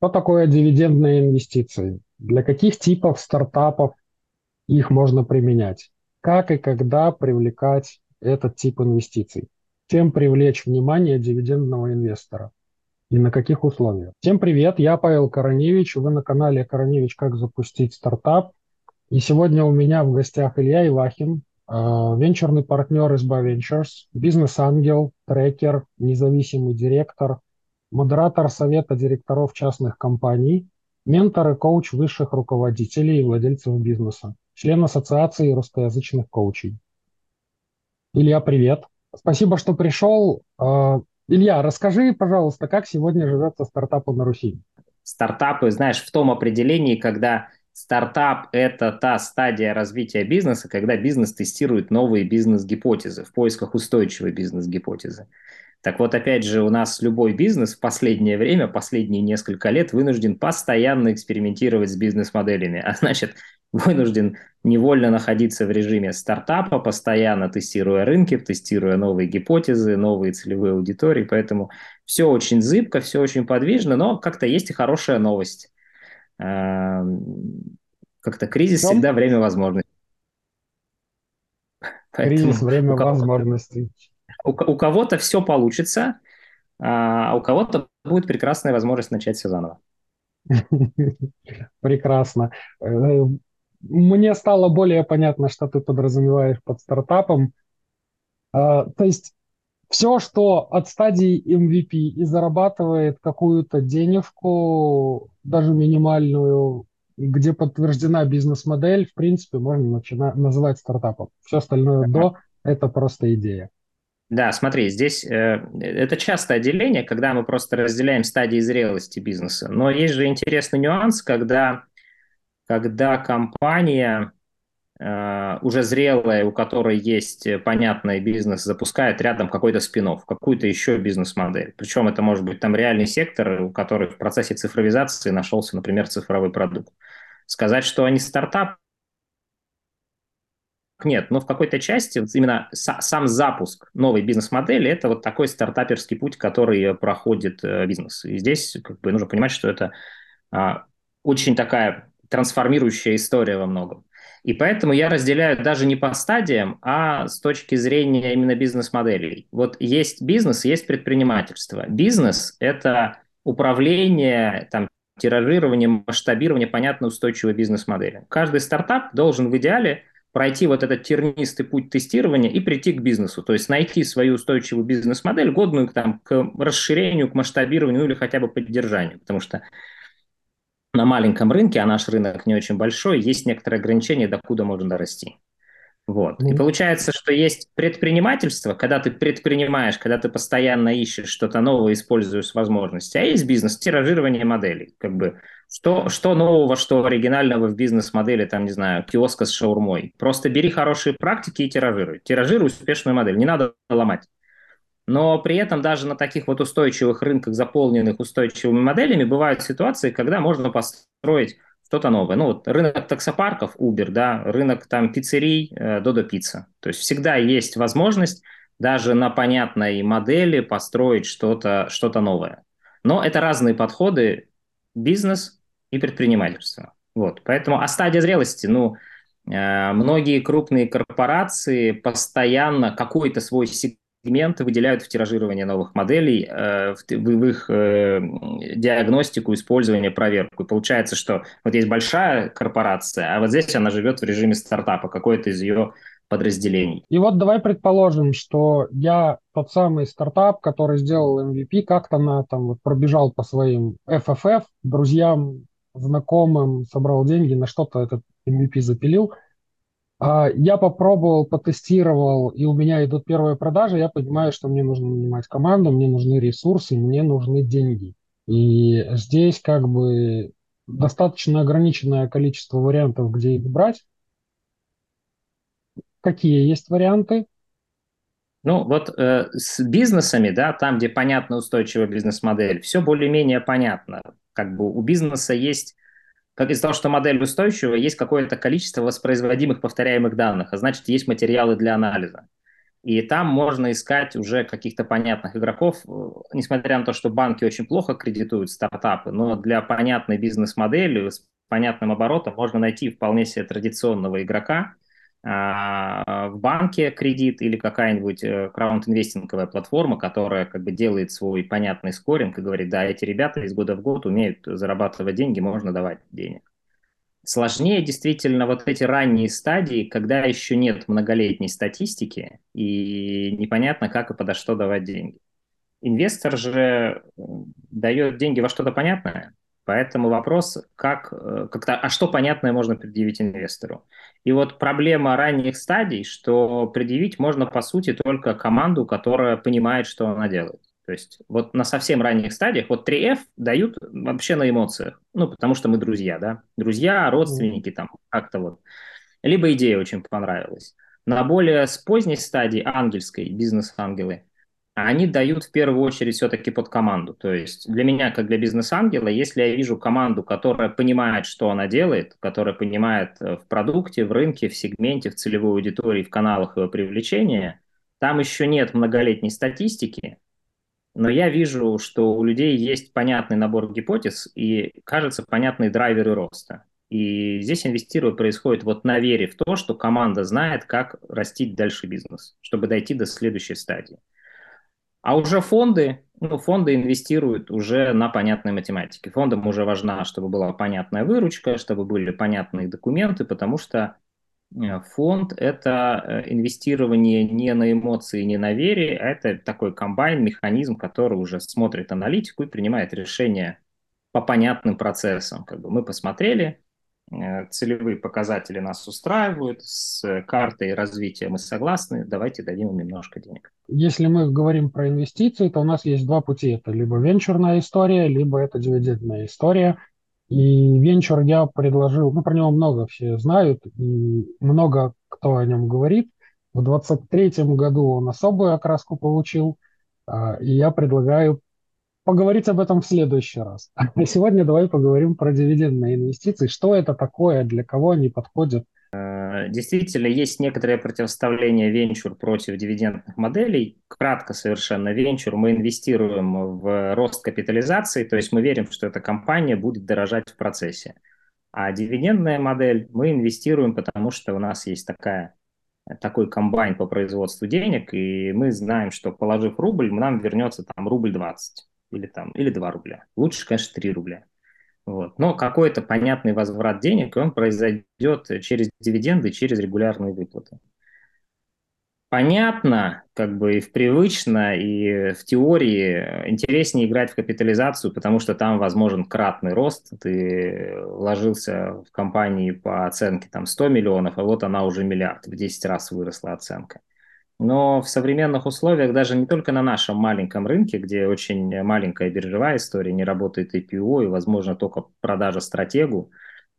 Что такое дивидендные инвестиции? Для каких типов стартапов их можно применять? Как и когда привлекать этот тип инвестиций? Чем привлечь внимание дивидендного инвестора? И на каких условиях? Всем привет, я Павел Короневич, вы на канале Короневич «Как запустить стартап». И сегодня у меня в гостях Илья Ивахин, а, венчурный партнер SBA Ventures, бизнес-ангел, трекер, независимый директор, модератор совета директоров частных компаний, ментор и коуч высших руководителей и владельцев бизнеса, член ассоциации русскоязычных коучей. Илья, привет. Спасибо, что пришел. А, Илья, расскажи, пожалуйста, как сегодня живется стартапу на Руси? Стартапы, знаешь, в том определении, когда стартап – это та стадия развития бизнеса, когда бизнес тестирует новые бизнес-гипотезы в поисках устойчивой бизнес-гипотезы. Так вот, опять же, у нас любой бизнес в последнее время, последние несколько лет вынужден постоянно экспериментировать с бизнес-моделями, а значит, вынужден невольно находиться в режиме стартапа, постоянно тестируя рынки, тестируя новые гипотезы, новые целевые аудитории, поэтому все очень зыбко, все очень подвижно, но как-то есть и хорошая новость. Эм, как-то кризис всегда время возможностей. Кризис, время возможностей у, у кого-то все получится, а у кого-то будет прекрасная возможность начать все заново. Прекрасно. Э, мне стало более понятно, что ты подразумеваешь под стартапом. А, то есть все, что от стадии MVP и зарабатывает какую-то денежку, даже минимальную, где подтверждена бизнес-модель, в принципе, можно начинать называть стартапом. Все остальное до – это просто идея. Да, смотри, здесь э, это частое отделение, когда мы просто разделяем стадии зрелости бизнеса. Но есть же интересный нюанс, когда, когда компания уже зрелая, у которой есть понятный бизнес, запускает рядом какой-то спин какую-то еще бизнес-модель. Причем это может быть там реальный сектор, у которых в процессе цифровизации нашелся, например, цифровой продукт. Сказать, что они стартап, нет, но в какой-то части именно сам запуск новой бизнес-модели – это вот такой стартаперский путь, который проходит э, бизнес. И здесь как бы нужно понимать, что это а, очень такая трансформирующая история во многом. И поэтому я разделяю даже не по стадиям, а с точки зрения именно бизнес-моделей. Вот есть бизнес, есть предпринимательство. Бизнес – это управление, там, тиражирование, масштабирование понятной устойчивой бизнес-модели. Каждый стартап должен в идеале – пройти вот этот тернистый путь тестирования и прийти к бизнесу, то есть найти свою устойчивую бизнес-модель, годную там, к расширению, к масштабированию или хотя бы поддержанию, потому что на маленьком рынке, а наш рынок не очень большой, есть некоторые ограничения, докуда можно дорасти. Вот. Mm-hmm. И получается, что есть предпринимательство, когда ты предпринимаешь, когда ты постоянно ищешь что-то новое, используешь возможности, а есть бизнес, тиражирование моделей. Как бы что, что нового, что оригинального в бизнес-модели, там, не знаю, киоска с шаурмой? Просто бери хорошие практики и тиражируй. Тиражируй успешную модель, не надо ломать. Но при этом даже на таких вот устойчивых рынках, заполненных устойчивыми моделями, бывают ситуации, когда можно построить что-то новое. Ну вот рынок таксопарков, Uber, да, рынок там пиццерий, э, Dodo Pizza. То есть всегда есть возможность даже на понятной модели построить что-то что новое. Но это разные подходы, бизнес и предпринимательство. Вот. Поэтому, а стадия зрелости, ну, э, многие крупные корпорации постоянно какой-то свой сегмент выделяют в тиражирование новых моделей, э, в, в их э, диагностику, использование, проверку. И получается, что вот есть большая корпорация, а вот здесь она живет в режиме стартапа, какой-то из ее подразделений. И вот давай предположим, что я тот самый стартап, который сделал MVP, как-то на там вот пробежал по своим FFF, друзьям знакомым, собрал деньги, на что-то этот MVP запилил. А, я попробовал, потестировал, и у меня идут первые продажи, я понимаю, что мне нужно нанимать команду, мне нужны ресурсы, мне нужны деньги. И здесь как бы достаточно ограниченное количество вариантов, где их брать. Какие есть варианты? Ну, вот э, с бизнесами, да, там, где понятна устойчивая бизнес-модель, все более-менее понятно. Как бы у бизнеса есть, как из-за того, что модель устойчивая, есть какое-то количество воспроизводимых повторяемых данных, а значит, есть материалы для анализа. И там можно искать уже каких-то понятных игроков, несмотря на то, что банки очень плохо кредитуют стартапы, но для понятной бизнес-модели с понятным оборотом можно найти вполне себе традиционного игрока, в банке кредит или какая-нибудь э, краунд-инвестинговая платформа, которая как бы делает свой понятный скоринг и говорит, да, эти ребята из года в год умеют зарабатывать деньги, можно давать денег. Сложнее действительно вот эти ранние стадии, когда еще нет многолетней статистики и непонятно, как и подо что давать деньги. Инвестор же э, дает деньги во что-то понятное, Поэтому вопрос, как, э, как-то, а что понятное можно предъявить инвестору? И вот проблема ранних стадий, что предъявить можно, по сути, только команду, которая понимает, что она делает. То есть вот на совсем ранних стадиях, вот 3F дают вообще на эмоциях, ну, потому что мы друзья, да, друзья, родственники, там, как-то вот. Либо идея очень понравилась. На более с поздней стадии, ангельской, бизнес-ангелы, они дают в первую очередь все-таки под команду. То есть для меня, как для бизнес-ангела, если я вижу команду, которая понимает, что она делает, которая понимает э, в продукте, в рынке, в сегменте, в целевой аудитории, в каналах его привлечения, там еще нет многолетней статистики, но я вижу, что у людей есть понятный набор гипотез и, кажется, понятные драйверы роста. И здесь инвестировать происходит вот на вере в то, что команда знает, как растить дальше бизнес, чтобы дойти до следующей стадии. А уже фонды, ну, фонды инвестируют уже на понятной математике. Фондам уже важна, чтобы была понятная выручка, чтобы были понятные документы, потому что э, фонд – это э, инвестирование не на эмоции, не на вере, а это такой комбайн, механизм, который уже смотрит аналитику и принимает решения по понятным процессам. Как бы мы посмотрели, целевые показатели нас устраивают, с картой развития мы согласны, давайте дадим им немножко денег. Если мы говорим про инвестиции, то у нас есть два пути. Это либо венчурная история, либо это дивидендная история. И венчур я предложил, ну, про него много все знают, и много кто о нем говорит. В 23 году он особую окраску получил, а, и я предлагаю поговорить об этом в следующий раз. А сегодня давай поговорим про дивидендные инвестиции. Что это такое, для кого они подходят? Э, действительно, есть некоторое противоставление венчур против дивидендных моделей. Кратко совершенно, венчур мы инвестируем в рост капитализации, то есть мы верим, что эта компания будет дорожать в процессе. А дивидендная модель мы инвестируем, потому что у нас есть такая такой комбайн по производству денег, и мы знаем, что положив рубль, нам вернется там рубль 20 или, там, или 2 рубля. Лучше, конечно, 3 рубля. Вот. Но какой-то понятный возврат денег, он произойдет через дивиденды, через регулярные выплаты. Понятно, как бы и в привычно, и в теории интереснее играть в капитализацию, потому что там возможен кратный рост. Ты вложился в компании по оценке там 100 миллионов, а вот она уже миллиард, в 10 раз выросла оценка. Но в современных условиях, даже не только на нашем маленьком рынке, где очень маленькая биржевая история, не работает IPO и, возможно, только продажа стратегу,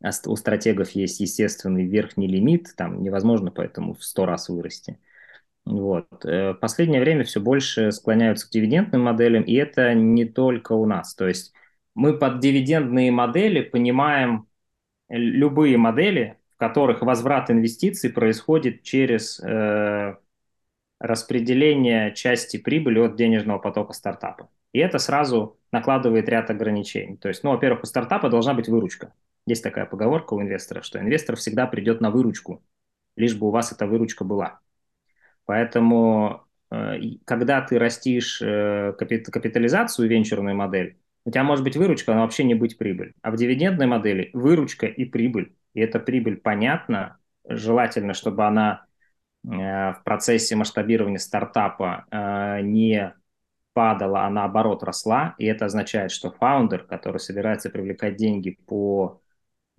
а у стратегов есть естественный верхний лимит, там невозможно поэтому в 100 раз вырасти. Вот. Э, в последнее время все больше склоняются к дивидендным моделям, и это не только у нас. То есть мы под дивидендные модели понимаем любые модели, в которых возврат инвестиций происходит через э, распределение части прибыли от денежного потока стартапа. И это сразу накладывает ряд ограничений. То есть, ну, во-первых, у стартапа должна быть выручка. Есть такая поговорка у инвестора, что инвестор всегда придет на выручку, лишь бы у вас эта выручка была. Поэтому, э, когда ты растишь э, капитализацию венчурную модель, у тебя может быть выручка, но вообще не быть прибыль. А в дивидендной модели выручка и прибыль. И эта прибыль понятна. Желательно, чтобы она в процессе масштабирования стартапа э, не падала, а наоборот росла. И это означает, что фаундер, который собирается привлекать деньги по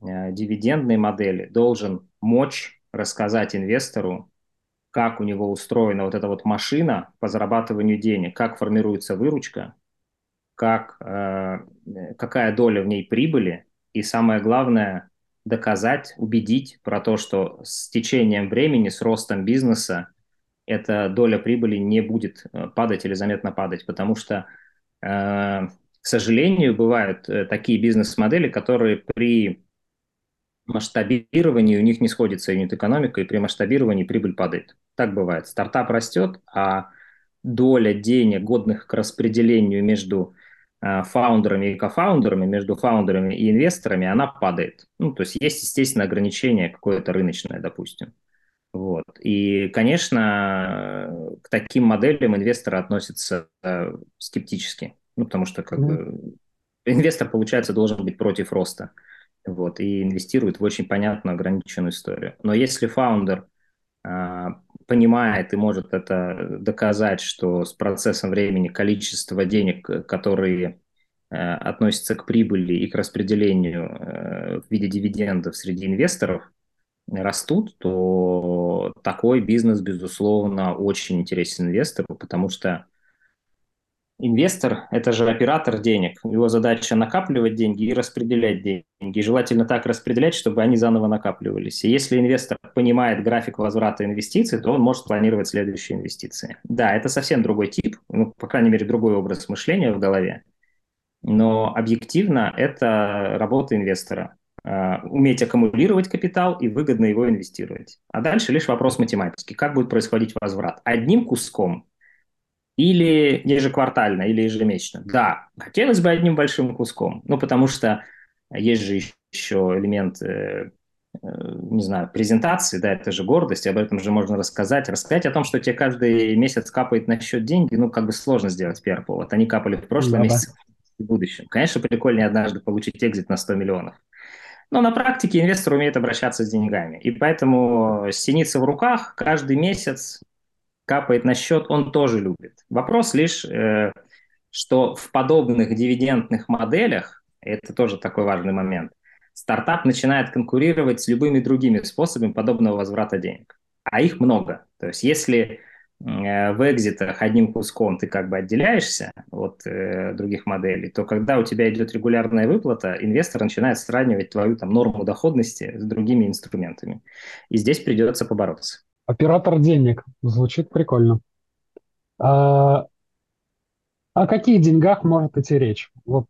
э, дивидендной модели, должен мочь рассказать инвестору, как у него устроена вот эта вот машина по зарабатыванию денег, как формируется выручка, как, какая доля в ней прибыли, и самое главное, доказать, убедить про то, что с течением времени, с ростом бизнеса эта доля прибыли не будет э, падать или заметно падать, потому что, э, к сожалению, бывают э, такие бизнес-модели, которые при масштабировании у них не сходится юнит-экономика, и при масштабировании прибыль падает. Так бывает. Стартап растет, а доля денег, годных к распределению между фаундерами и кофаундерами, между фаундерами и инвесторами, она падает. Ну, то есть есть, естественно, ограничение какое-то рыночное, допустим. Вот. И, конечно, к таким моделям инвесторы относятся э, скептически. Ну, потому что как mm-hmm. бы инвестор, получается, должен быть против роста. Вот, и инвестирует в очень понятную ограниченную историю. Но если фаундер а, понимает и может это доказать, что с процессом времени количество денег, которые а, относятся к прибыли и к распределению а, в виде дивидендов среди инвесторов, растут, то такой бизнес, безусловно, очень интересен инвестору, потому что Инвестор – это же оператор денег. Его задача накапливать деньги и распределять деньги. желательно так распределять, чтобы они заново накапливались. И если инвестор понимает график возврата инвестиций, то он может планировать следующие инвестиции. Да, это совсем другой тип, ну, по крайней мере, другой образ мышления в голове. Но объективно это работа инвестора. Uh, уметь аккумулировать капитал и выгодно его инвестировать. А дальше лишь вопрос математики. Как будет происходить возврат? Одним куском или ежеквартально, или ежемесячно. Да, хотелось бы одним большим куском, ну, потому что есть же еще элемент, э, э, не знаю, презентации, да, это же гордость, об этом же можно рассказать. Рассказать о том, что тебе каждый месяц капает на счет деньги, ну, как бы сложно сделать первый повод. Они капали в прошлом да, месяце, в будущем. Конечно, прикольнее однажды получить экзит на 100 миллионов. Но на практике инвестор умеет обращаться с деньгами. И поэтому синица в руках каждый месяц капает на счет, он тоже любит. Вопрос лишь, э, что в подобных дивидендных моделях, это тоже такой важный момент, стартап начинает конкурировать с любыми другими способами подобного возврата денег. А их много. То есть если э, в экзитах одним куском ты как бы отделяешься от э, других моделей, то когда у тебя идет регулярная выплата, инвестор начинает сравнивать твою там норму доходности с другими инструментами. И здесь придется побороться. Оператор денег. Звучит прикольно. А, о каких деньгах может идти речь? Вот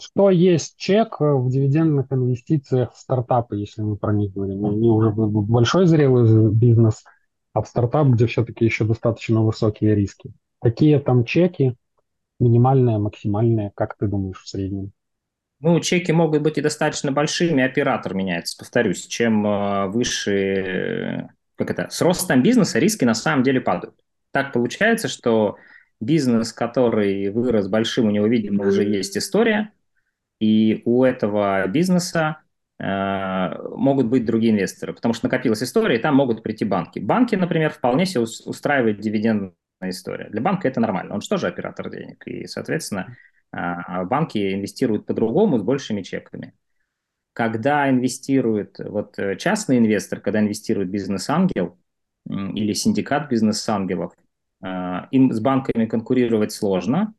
что есть чек в дивидендных инвестициях в стартапы, если мы про них говорим? Они уже большой зрелый бизнес, а в стартап, где все-таки еще достаточно высокие риски. Какие там чеки, минимальные, максимальные, как ты думаешь в среднем? Ну, чеки могут быть и достаточно большими, оператор меняется, повторюсь. Чем э, выше как это, с ростом бизнеса риски на самом деле падают. Так получается, что бизнес, который вырос большим, у него, видимо, уже есть история, и у этого бизнеса э, могут быть другие инвесторы, потому что накопилась история, и там могут прийти банки. Банки, например, вполне себе устраивает дивидендная история. Для банка это нормально, он же тоже оператор денег, и, соответственно, э, банки инвестируют по-другому с большими чеками когда инвестирует вот э, частный инвестор, когда инвестирует бизнес-ангел или синдикат бизнес-ангелов, э, им с банками конкурировать сложно.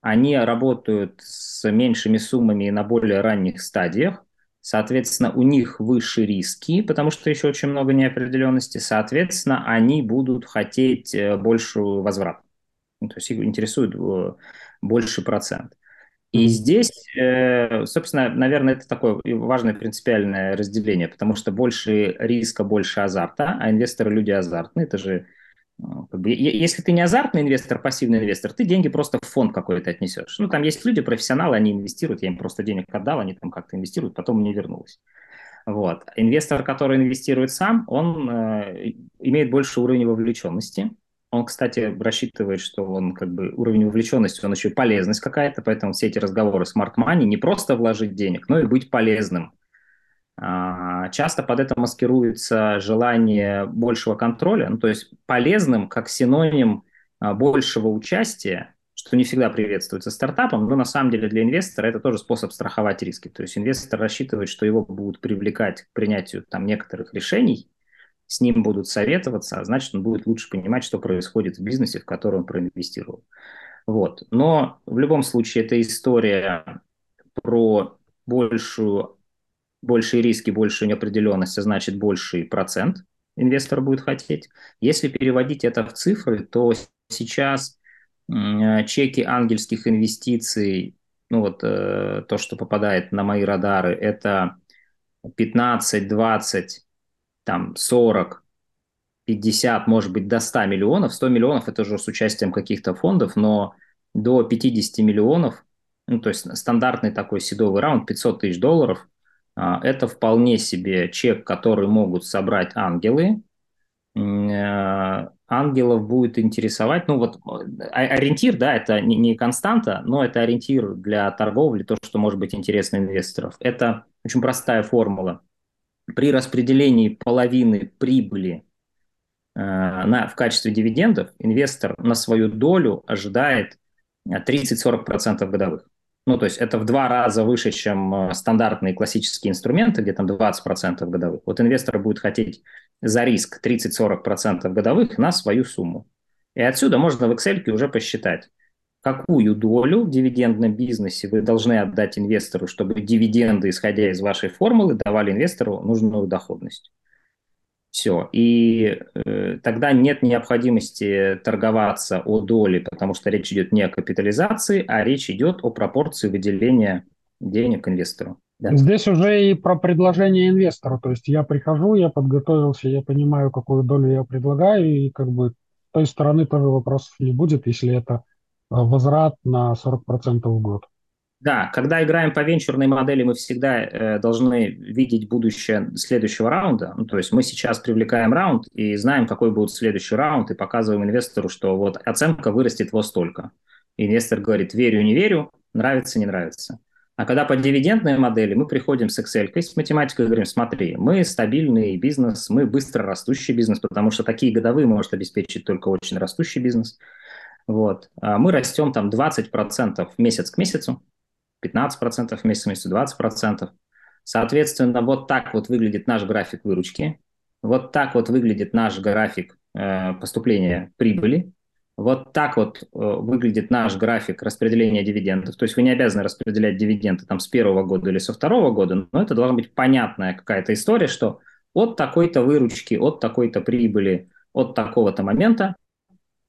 Они работают с меньшими суммами на более ранних стадиях. Соответственно, у них выше риски, потому что еще очень много неопределенности. Соответственно, они будут хотеть э, большую возврат. Ну, то есть их интересует больше процент. И здесь, э, собственно, наверное, это такое важное принципиальное разделение, потому что больше риска, больше азарта, а инвесторы люди азартные. Это же, э, как бы, если ты не азартный инвестор, пассивный инвестор, ты деньги просто в фонд какой-то отнесешь. Ну, там есть люди, профессионалы, они инвестируют, я им просто денег отдал, они там как-то инвестируют, потом мне вернулось. Вот. Инвестор, который инвестирует сам, он э, имеет больше уровень вовлеченности, он, кстати, рассчитывает, что он как бы уровень вовлеченности, он еще и полезность какая-то, поэтому все эти разговоры smart money не просто вложить денег, но и быть полезным. А, часто под это маскируется желание большего контроля, ну, то есть полезным как синоним а, большего участия, что не всегда приветствуется стартапом, но на самом деле для инвестора это тоже способ страховать риски. То есть инвестор рассчитывает, что его будут привлекать к принятию там некоторых решений, с ним будут советоваться, а значит, он будет лучше понимать, что происходит в бизнесе, в который он проинвестировал. Вот. Но в любом случае это история про большую, большие риски, большую неопределенность, а значит, больший процент инвестор будет хотеть. Если переводить это в цифры, то сейчас чеки ангельских инвестиций, ну вот э, то, что попадает на мои радары, это 15, 20, там 40, 50, может быть, до 100 миллионов. 100 миллионов – это уже с участием каких-то фондов, но до 50 миллионов, ну, то есть стандартный такой седовый раунд, 500 тысяч долларов, а, это вполне себе чек, который могут собрать ангелы. Э, ангелов будет интересовать, ну вот ориентир, да, это не константа, но это ориентир для торговли, то, что может быть интересно инвесторов. Это очень простая формула. При распределении половины прибыли э, на, в качестве дивидендов инвестор на свою долю ожидает 30-40% годовых. Ну, то есть это в два раза выше, чем э, стандартные классические инструменты, где там 20% годовых. Вот инвестор будет хотеть за риск 30-40% годовых на свою сумму. И отсюда можно в Excel уже посчитать, какую долю в дивидендном бизнесе вы должны отдать инвестору, чтобы дивиденды, исходя из вашей формулы, давали инвестору нужную доходность. Все. И э, тогда нет необходимости торговаться о доле, потому что речь идет не о капитализации, а речь идет о пропорции выделения денег инвестору. Да. Здесь уже и про предложение инвестору. То есть я прихожу, я подготовился, я понимаю, какую долю я предлагаю, и как бы с той стороны тоже вопросов не будет, если это возврат на 40% в год. Да, когда играем по венчурной модели, мы всегда э, должны видеть будущее следующего раунда. Ну, то есть мы сейчас привлекаем раунд и знаем, какой будет следующий раунд, и показываем инвестору, что вот оценка вырастет вот столько. инвестор говорит, верю, не верю, нравится, не нравится. А когда по дивидендной модели мы приходим с Excel, с математикой и говорим, смотри, мы стабильный бизнес, мы быстро растущий бизнес, потому что такие годовые может обеспечить только очень растущий бизнес. Вот. А мы растем там 20% месяц к месяцу, 15% месяц к месяцу, 20%. Соответственно, вот так вот выглядит наш график выручки, вот так вот выглядит наш график э, поступления прибыли, вот так вот э, выглядит наш график распределения дивидендов. То есть вы не обязаны распределять дивиденды там с первого года или со второго года, но это должна быть понятная какая-то история, что от такой-то выручки, от такой-то прибыли, от такого-то момента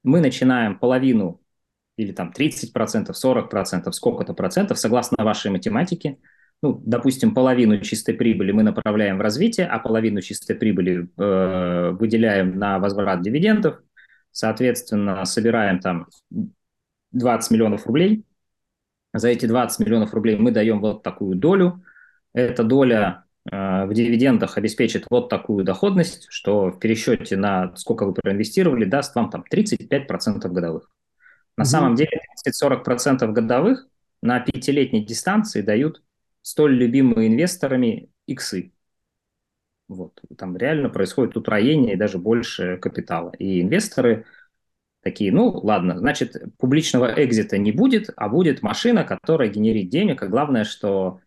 мы начинаем половину или там 30%, 40%, сколько-то процентов, согласно вашей математике, ну, допустим, половину чистой прибыли мы направляем в развитие, а половину чистой прибыли э, выделяем на возврат дивидендов, соответственно, собираем там 20 миллионов рублей. За эти 20 миллионов рублей мы даем вот такую долю. Эта доля в дивидендах обеспечит вот такую доходность, что в пересчете на сколько вы проинвестировали даст вам там 35% годовых. На mm-hmm. самом деле 30-40% годовых на пятилетней дистанции дают столь любимые инвесторами иксы. Вот. Там реально происходит утроение и даже больше капитала. И инвесторы такие, ну ладно, значит, публичного экзита не будет, а будет машина, которая генерит денег, а главное, что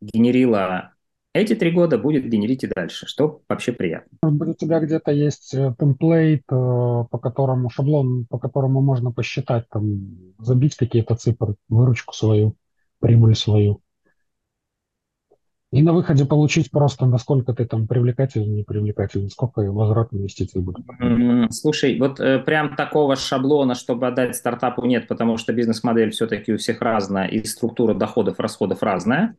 генерила эти три года будет генерить и дальше, что вообще приятно. Может быть, у тебя где-то есть э, темплейт, э, по которому, шаблон, по которому можно посчитать, там, забить какие-то цифры, выручку свою, прибыль свою. И на выходе получить просто, насколько ты там привлекательный, не привлекательный, сколько возврат инвестиций будет. Слушай, вот э, прям такого шаблона, чтобы отдать стартапу, нет, потому что бизнес-модель все-таки у всех разная, и структура доходов, расходов разная.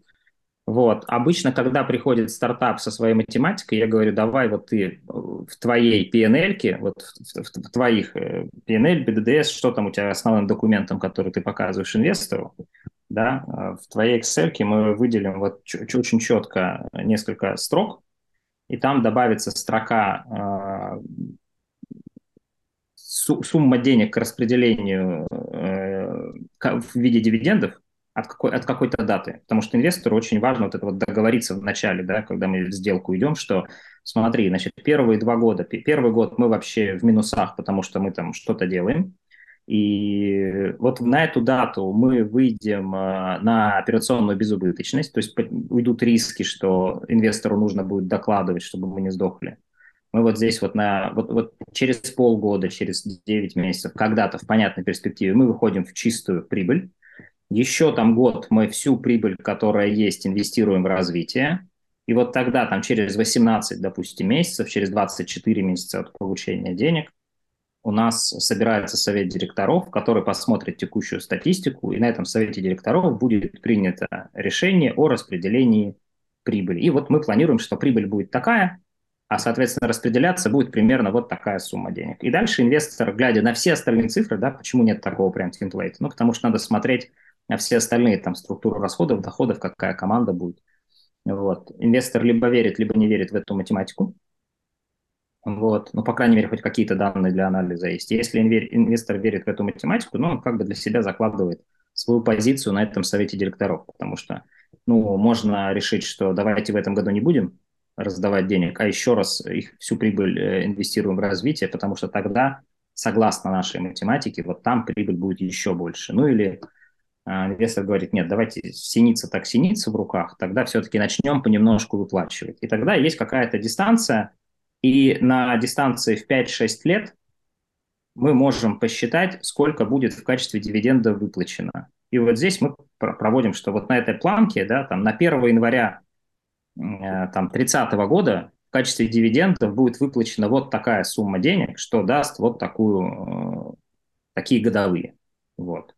Вот. Обычно, когда приходит стартап со своей математикой, я говорю, давай вот ты э, в твоей PNL, вот в, в, в твоих PNL, э, BDDS, что там у тебя основным документом, который ты показываешь инвестору, да, э, в твоей Excel мы выделим вот очень четко несколько строк, и там добавится строка сумма денег к распределению в виде дивидендов, от, какой, от какой-то даты. Потому что инвестору очень важно вот это вот договориться в начале, да, когда мы в сделку идем, что смотри, значит, первые два года, первый год мы вообще в минусах, потому что мы там что-то делаем, и вот на эту дату мы выйдем э, на операционную безубыточность, то есть уйдут риски, что инвестору нужно будет докладывать, чтобы мы не сдохли. Мы вот здесь вот, на, вот, вот через полгода, через 9 месяцев, когда-то в понятной перспективе мы выходим в чистую прибыль, еще там год мы всю прибыль, которая есть, инвестируем в развитие. И вот тогда, там через 18, допустим, месяцев, через 24 месяца от получения денег, у нас собирается совет директоров, который посмотрит текущую статистику, и на этом совете директоров будет принято решение о распределении прибыль. И вот мы планируем, что прибыль будет такая, а, соответственно, распределяться будет примерно вот такая сумма денег. И дальше инвестор, глядя на все остальные цифры, да, почему нет такого прям темплейта? Ну, потому что надо смотреть на все остальные там структуру расходов, доходов, какая команда будет. Вот. Инвестор либо верит, либо не верит в эту математику. Вот. Ну, по крайней мере, хоть какие-то данные для анализа есть. Если инвестор верит в эту математику, ну, он как бы для себя закладывает свою позицию на этом совете директоров, потому что, ну, можно решить, что давайте в этом году не будем раздавать денег, а еще раз их всю прибыль э, инвестируем в развитие, потому что тогда, согласно нашей математике, вот там прибыль будет еще больше. Ну или а, инвестор говорит, нет, давайте синица так синица в руках, тогда все-таки начнем понемножку выплачивать. И тогда есть какая-то дистанция, и на дистанции в 5-6 лет мы можем посчитать, сколько будет в качестве дивиденда выплачено. И вот здесь мы проводим, что вот на этой планке, да, там на 1 января Э, там, 30 года в качестве дивидендов будет выплачена вот такая сумма денег, что даст вот такую, э, такие годовые. Вот.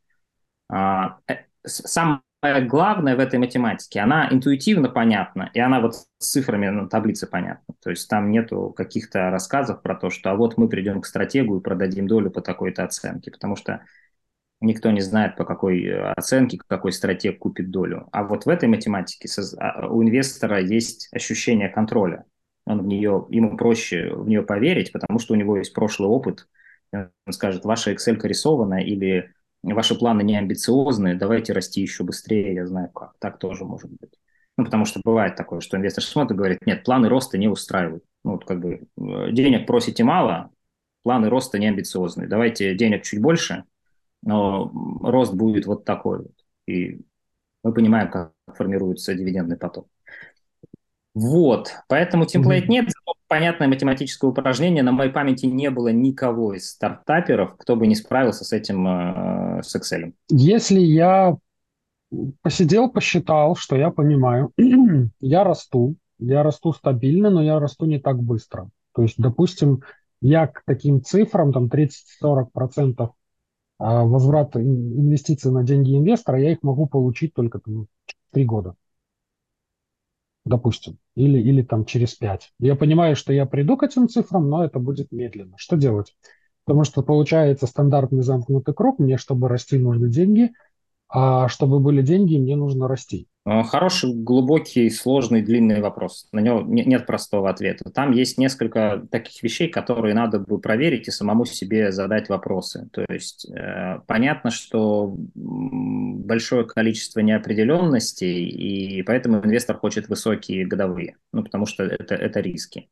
А, э, самое главное в этой математике, она интуитивно понятна, и она вот с цифрами на таблице понятна. То есть там нету каких-то рассказов про то, что а вот мы придем к стратегу и продадим долю по такой-то оценке, потому что никто не знает, по какой э, оценке, какой стратег купит долю. А вот в этой математике а, у инвестора есть ощущение контроля. Он в нее, ему проще в нее поверить, потому что у него есть прошлый опыт. Он скажет, ваша Excel рисована или ваши планы не амбициозные, давайте расти еще быстрее, я знаю как. Так тоже может быть. Ну, потому что бывает такое, что инвестор смотрит и говорит, нет, планы роста не устраивают. Ну, вот как бы э, денег просите мало, планы роста не амбициозные. Давайте денег чуть больше, но рост будет вот такой вот. И мы понимаем, как формируется дивидендный поток. Вот, поэтому темплейт нет, понятное математическое упражнение. На моей памяти не было никого из стартаперов, кто бы не справился с этим, э, с Excel. Если я посидел, посчитал, что я понимаю, я расту, я расту стабильно, но я расту не так быстро. То есть, допустим, я к таким цифрам, там 30-40% а возврат инвестиций на деньги инвестора, я их могу получить только там, 3 года, допустим, или, или там через 5. Я понимаю, что я приду к этим цифрам, но это будет медленно. Что делать? Потому что получается стандартный замкнутый круг, мне, чтобы расти, нужны деньги, а чтобы были деньги, мне нужно расти. Э, хороший, глубокий, сложный, длинный вопрос. На него нет простого ответа. Там есть несколько таких вещей, которые надо бы проверить и самому себе задать вопросы. То есть э, понятно, что большое количество неопределенностей, и поэтому инвестор хочет высокие годовые, ну, потому что это, это риски.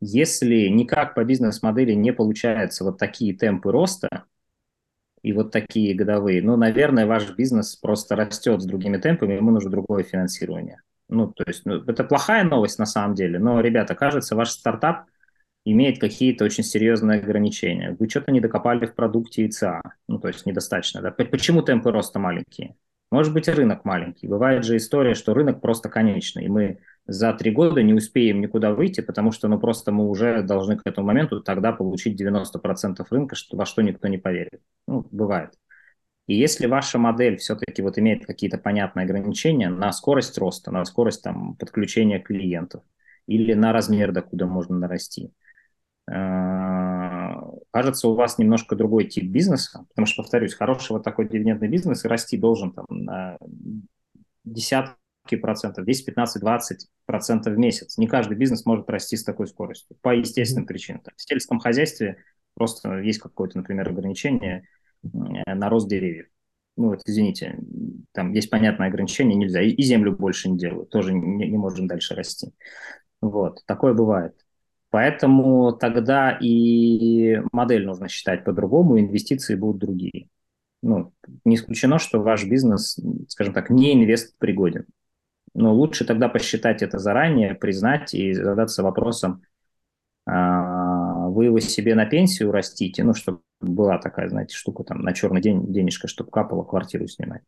Если никак по бизнес-модели не получается вот такие темпы роста, и вот такие годовые, ну, наверное, ваш бизнес просто растет с другими темпами, ему нужно другое финансирование. Ну, то есть, ну, это плохая новость на самом деле, но, ребята, кажется, ваш стартап имеет какие-то очень серьезные ограничения. Вы что-то не докопали в продукте ИЦА, ну, то есть недостаточно. Да? Почему темпы роста маленькие? Может быть, рынок маленький. Бывает же история, что рынок просто конечный, и мы за три года не успеем никуда выйти, потому что ну, просто мы уже должны к этому моменту тогда получить 90% рынка, что, во что никто не поверит. Ну, бывает. И если ваша модель все-таки вот имеет какие-то понятные ограничения на скорость роста, на скорость там, подключения клиентов или на размер, до куда можно нарасти, э, кажется, у вас немножко другой тип бизнеса, потому что, повторюсь, хороший вот такой дивидендный бизнес расти должен там на десятки процентов, 10, 15, 20 процентов в месяц. Не каждый бизнес может расти с такой скоростью по естественным причинам. В сельском хозяйстве просто есть какое-то, например, ограничение на рост деревьев. Ну вот, извините, там есть понятное ограничение, нельзя. И, и землю больше не делают, тоже не, не можем дальше расти. Вот, такое бывает. Поэтому тогда и модель нужно считать по-другому, инвестиции будут другие. Ну, не исключено, что ваш бизнес, скажем так, не инвест пригоден. Но лучше тогда посчитать это заранее, признать и задаться вопросом, а, вы его себе на пенсию растите, ну, чтобы была такая, знаете, штука там на черный день, денежка, чтобы капала квартиру снимать.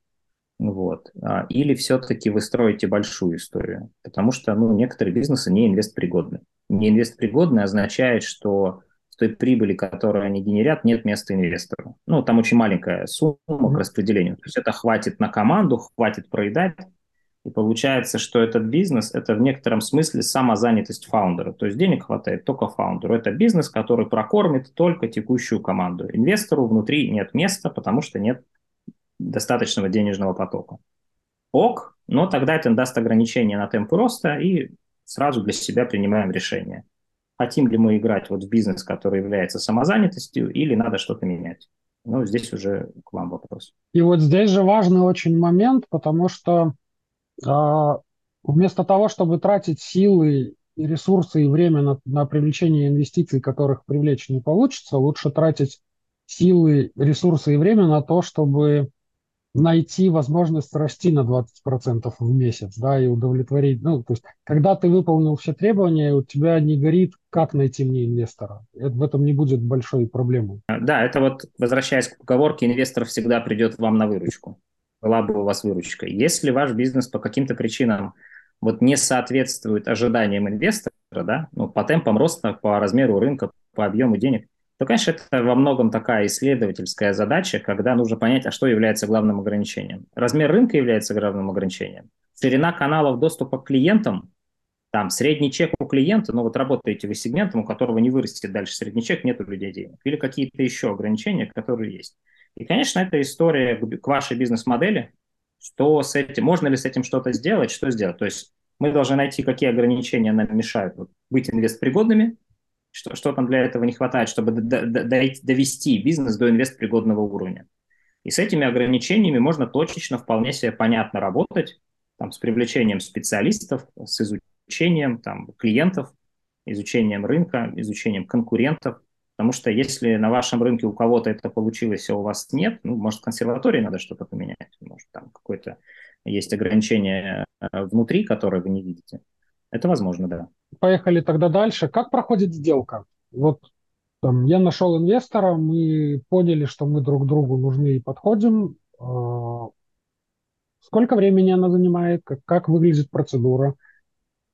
Вот. А, или все-таки вы строите большую историю, потому что ну, некоторые бизнесы не инвестпригодны. Не инвестпригодны означает, что в той прибыли, которую они генерят, нет места инвестору. Ну, там очень маленькая сумма к распределению. То есть это хватит на команду, хватит проедать, И получается, что этот бизнес – это в некотором смысле самозанятость фаундера. То есть денег хватает только фаундеру. Это бизнес, который прокормит только текущую команду. Инвестору внутри нет места, потому что нет достаточного денежного потока. Ок, но тогда это даст ограничение на темп роста, и сразу для себя принимаем решение. Хотим ли мы играть вот в бизнес, который является самозанятостью, или надо что-то менять? Ну, здесь уже к вам вопрос. И вот здесь же важный очень момент, потому что вместо того, чтобы тратить силы и ресурсы и время на, на привлечение инвестиций, которых привлечь не получится, лучше тратить силы, ресурсы и время на то, чтобы найти возможность расти на 20% в месяц, да, и удовлетворить, ну, то есть, когда ты выполнил все требования, у тебя не горит, как найти мне инвестора. Это, в этом не будет большой проблемы. Да, это вот, возвращаясь к поговорке, инвестор всегда придет вам на выручку была бы у вас выручка. Если ваш бизнес по каким-то причинам вот не соответствует ожиданиям инвестора, да, ну, по темпам роста, по размеру рынка, по объему денег, то, конечно, это во многом такая исследовательская задача, когда нужно понять, а что является главным ограничением. Размер рынка является главным ограничением. Ширина каналов доступа к клиентам, там средний чек у клиента, ну вот работаете вы сегментом, у которого не вырастет дальше средний чек, нет у людей денег. Или какие-то еще ограничения, которые есть. И, конечно, это история к вашей бизнес-модели, что с этим, можно ли с этим что-то сделать, что сделать. То есть мы должны найти, какие ограничения нам мешают вот, быть инвестпригодными, что, что там для этого не хватает, чтобы довести бизнес до инвестпригодного уровня. И с этими ограничениями можно точечно, вполне себе понятно работать, там, с привлечением специалистов, с изучением там, клиентов, изучением рынка, изучением конкурентов, Потому что если на вашем рынке у кого-то это получилось, а у вас нет, ну, может, консерватории надо что-то поменять, может, там какое-то есть ограничение э, внутри, которое вы не видите. Это возможно, да. Поехали тогда дальше. Как проходит сделка? Вот там, я нашел инвестора, мы поняли, что мы друг другу нужны и подходим. А, сколько времени она занимает? Как, как выглядит процедура?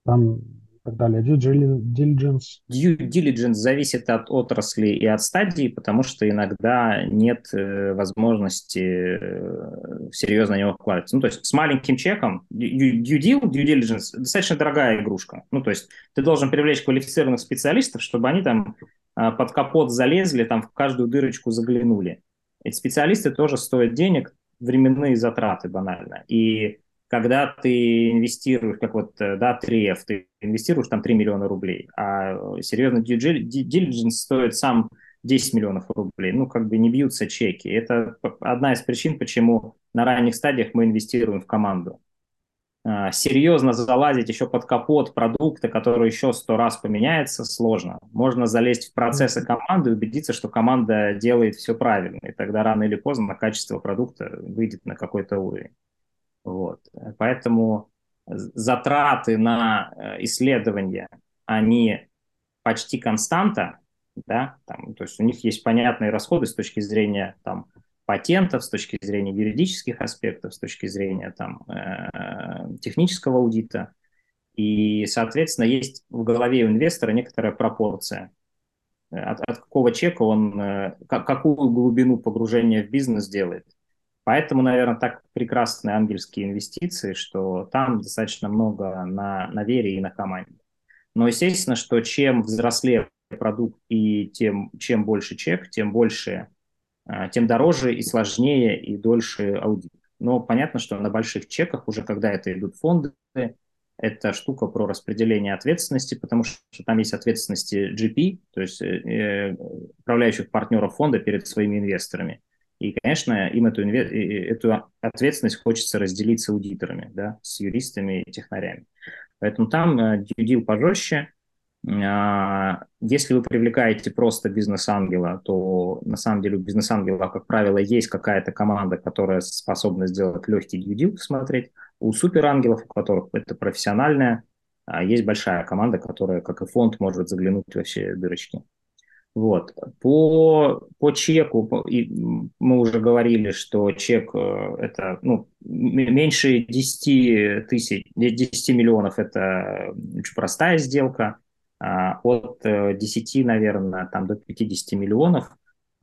Там так далее. Due diligence. Due diligence зависит от отрасли и от стадии, потому что иногда нет э, возможности э, серьезно на него вкладываться. Ну, то есть с маленьким чеком due, deal, due diligence достаточно дорогая игрушка. Ну, то есть ты должен привлечь квалифицированных специалистов, чтобы они там э, под капот залезли, там в каждую дырочку заглянули. Эти специалисты тоже стоят денег, временные затраты банально. И когда ты инвестируешь, как вот, э, да, 3F, ты инвестируешь там 3 миллиона рублей, а серьезно due diligence стоит сам 10 миллионов рублей, ну, как бы не бьются чеки. Это одна из причин, почему на ранних стадиях мы инвестируем в команду. А, серьезно залазить еще под капот продукта, который еще сто раз поменяется, сложно. Можно залезть в процессы команды и убедиться, что команда делает все правильно, и тогда рано или поздно качество продукта выйдет на какой-то уровень. Вот. Поэтому затраты на э, исследования, они почти константа, да, там, то есть у них есть понятные расходы с точки зрения там, патентов, с точки зрения юридических аспектов, с точки зрения там, э, технического аудита. И, соответственно, есть в голове у инвестора некоторая пропорция. От, от какого чека он, э, какую глубину погружения в бизнес делает. Поэтому, наверное, так прекрасны ангельские инвестиции, что там достаточно много на, на вере и на команде. Но, естественно, что чем взрослее продукт и тем, чем больше чек, тем больше, а, тем дороже и сложнее и дольше аудит. Но понятно, что на больших чеках, уже когда это идут фонды, это штука про распределение ответственности, потому что там есть ответственности GP, то есть э, э, управляющих партнеров фонда перед своими инвесторами. И, конечно, им эту, эту ответственность хочется разделить с аудиторами, да, с юристами и технарями. Поэтому там э, дьюдил пожестче. А, если вы привлекаете просто бизнес-ангела, то на самом деле у бизнес-ангела, как правило, есть какая-то команда, которая способна сделать легкий дьюдил, смотреть. У суперангелов, у которых это профессиональная, а, есть большая команда, которая, как и фонд, может заглянуть во все дырочки. Вот. По, по чеку, по, и мы уже говорили, что чек э, это ну, меньше 10 тысяч, 10 миллионов это очень простая сделка, а от 10, э, наверное, там, до 50 миллионов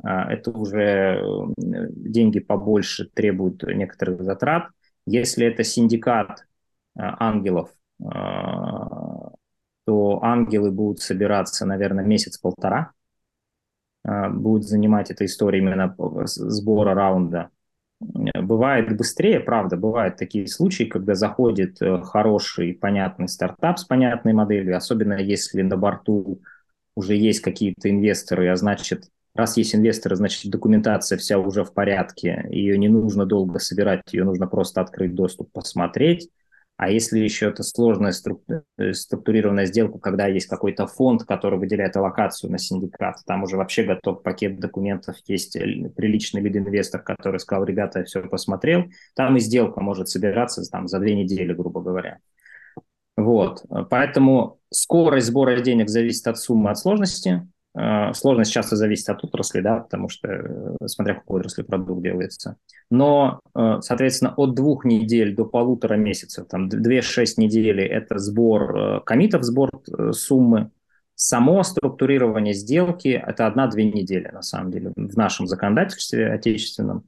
а, это уже деньги побольше требуют некоторых затрат. Если это синдикат, ангелов, то ангелы будут собираться, наверное, месяц-полтора. Будет занимать эта история именно сбора раунда. Бывает быстрее, правда, бывают такие случаи, когда заходит хороший, понятный стартап с понятной моделью, особенно если на борту уже есть какие-то инвесторы, а значит, раз есть инвесторы, значит, документация вся уже в порядке, ее не нужно долго собирать, ее нужно просто открыть доступ, посмотреть. А если еще это сложная э, структурированная сделка, когда есть какой-то фонд, который выделяет аллокацию на синдикат, там уже вообще готов пакет документов, есть приличный лид-инвестор, который сказал, ребята, я все посмотрел, там и сделка может собираться там, за две недели, грубо говоря. Вот, поэтому скорость сбора денег зависит от суммы, от сложности. Э, сложность часто зависит от отрасли, да, потому что э, смотря какой отрасли продукт делается. Но, э, соответственно, от двух недель до полутора месяцев, там 2-6 недели – это сбор комитов, сбор суммы. Само структурирование сделки – это одна-две недели, на самом деле, в нашем законодательстве отечественном.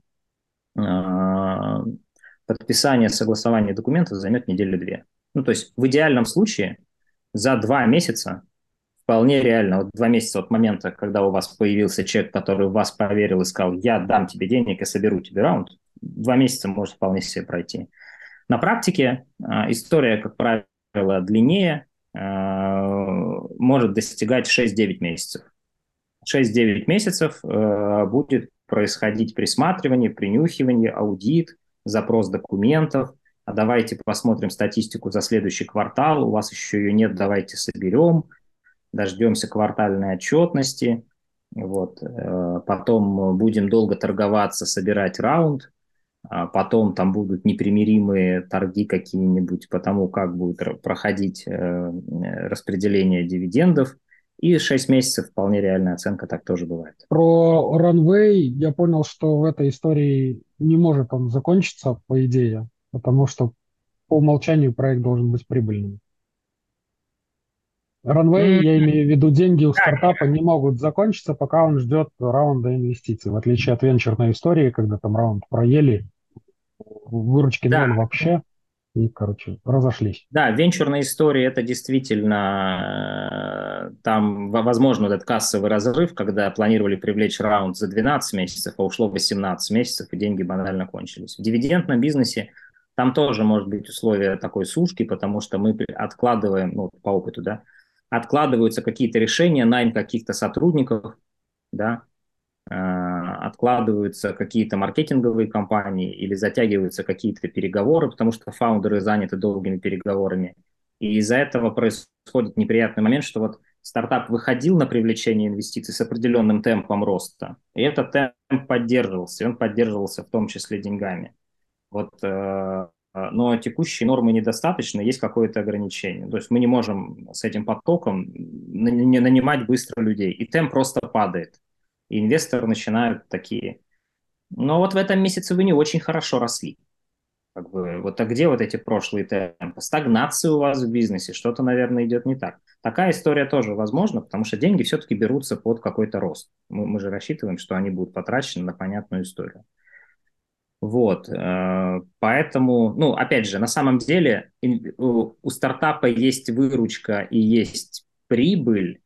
Подписание, согласование документов займет неделю-две. Ну, то есть в идеальном случае за два месяца вполне реально. Вот два месяца от момента, когда у вас появился человек, который вас поверил и сказал, я дам тебе денег и соберу тебе раунд, два месяца может вполне себе пройти. На практике э, история, как правило, длиннее, э, может достигать 6-9 месяцев. 6-9 месяцев э, будет происходить присматривание, принюхивание, аудит, запрос документов, а давайте посмотрим статистику за следующий квартал, у вас еще ее нет, давайте соберем, дождемся квартальной отчетности, вот, э, потом будем долго торговаться, собирать раунд, а потом там будут непримиримые торги какие-нибудь по тому, как будет проходить э, распределение дивидендов, и 6 месяцев вполне реальная оценка, так тоже бывает. Про Runway я понял, что в этой истории не может он закончиться, по идее потому что по умолчанию проект должен быть прибыльным. Runway, я имею в виду, деньги у стартапа не могут закончиться, пока он ждет раунда инвестиций, в отличие от венчурной истории, когда там раунд проели, выручки да. ноль вообще, и, короче, разошлись. Да, венчурная история это действительно, э, там возможно этот кассовый разрыв, когда планировали привлечь раунд за 12 месяцев, а ушло 18 месяцев, и деньги банально кончились. В дивидендном бизнесе там тоже может быть условие такой сушки, потому что мы откладываем, ну, по опыту, да, откладываются какие-то решения, найм каких-то сотрудников, да, э, откладываются какие-то маркетинговые компании или затягиваются какие-то переговоры, потому что фаундеры заняты долгими переговорами. И из-за этого происходит неприятный момент, что вот стартап выходил на привлечение инвестиций с определенным темпом роста, и этот темп поддерживался, и он поддерживался в том числе деньгами. Вот, э, но текущие нормы недостаточно, есть какое-то ограничение. То есть мы не можем с этим потоком не нанимать быстро людей, и темп просто падает. И инвесторы начинают такие. Но вот в этом месяце вы не очень хорошо росли. Как бы, вот а где вот эти прошлые темпы? Стагнация у вас в бизнесе, что-то, наверное, идет не так. Такая история тоже возможна, потому что деньги все-таки берутся под какой-то рост. Мы, мы же рассчитываем, что они будут потрачены на понятную историю. Вот, э, поэтому, ну, опять же, на самом деле у стартапа есть выручка и есть прибыль,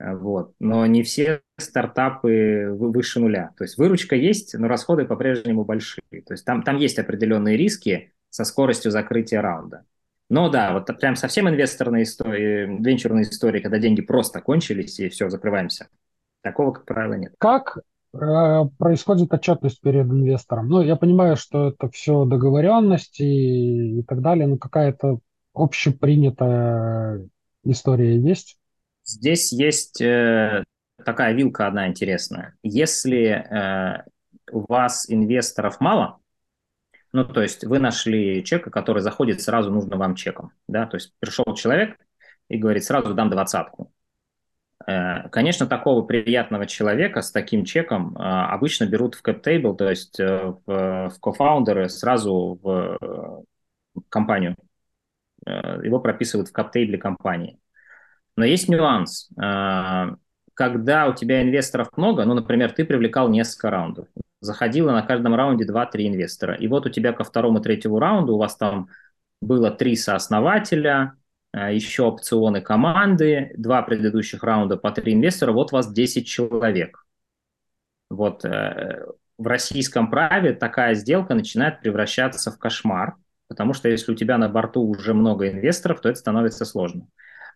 э, вот, но не все стартапы выше нуля. То есть выручка есть, но расходы по-прежнему большие. То есть там, там есть определенные риски со скоростью закрытия раунда. Но да, вот прям совсем инвесторные истории, венчурные истории, когда деньги просто кончились и все, закрываемся. Такого, как правило, нет. Как происходит отчетность перед инвестором. Ну, я понимаю, что это все договоренности и, и так далее, но какая-то общепринятая история есть? Здесь есть э, такая вилка одна интересная. Если э, у вас инвесторов мало, ну, то есть вы нашли чека, который заходит сразу нужно вам чеком, да, то есть пришел человек и говорит, сразу дам двадцатку. Э, конечно, такого приятного человека с таким чеком э, обычно берут в cap-table, то есть э, в, кофаундеры сразу в компанию. Его прописывают в cap-table компании. Но есть нюанс. Когда у тебя инвесторов много, ну, например, ты привлекал несколько раундов, заходило на каждом раунде 2-3 инвестора, и вот у тебя ко второму, третьему раунду у вас там было три сооснователя, еще опционы команды, два предыдущих раунда по три инвестора, вот вас 10 человек. Вот э, в российском праве такая сделка начинает превращаться в кошмар, потому что если у тебя на борту уже много инвесторов, то это становится сложно.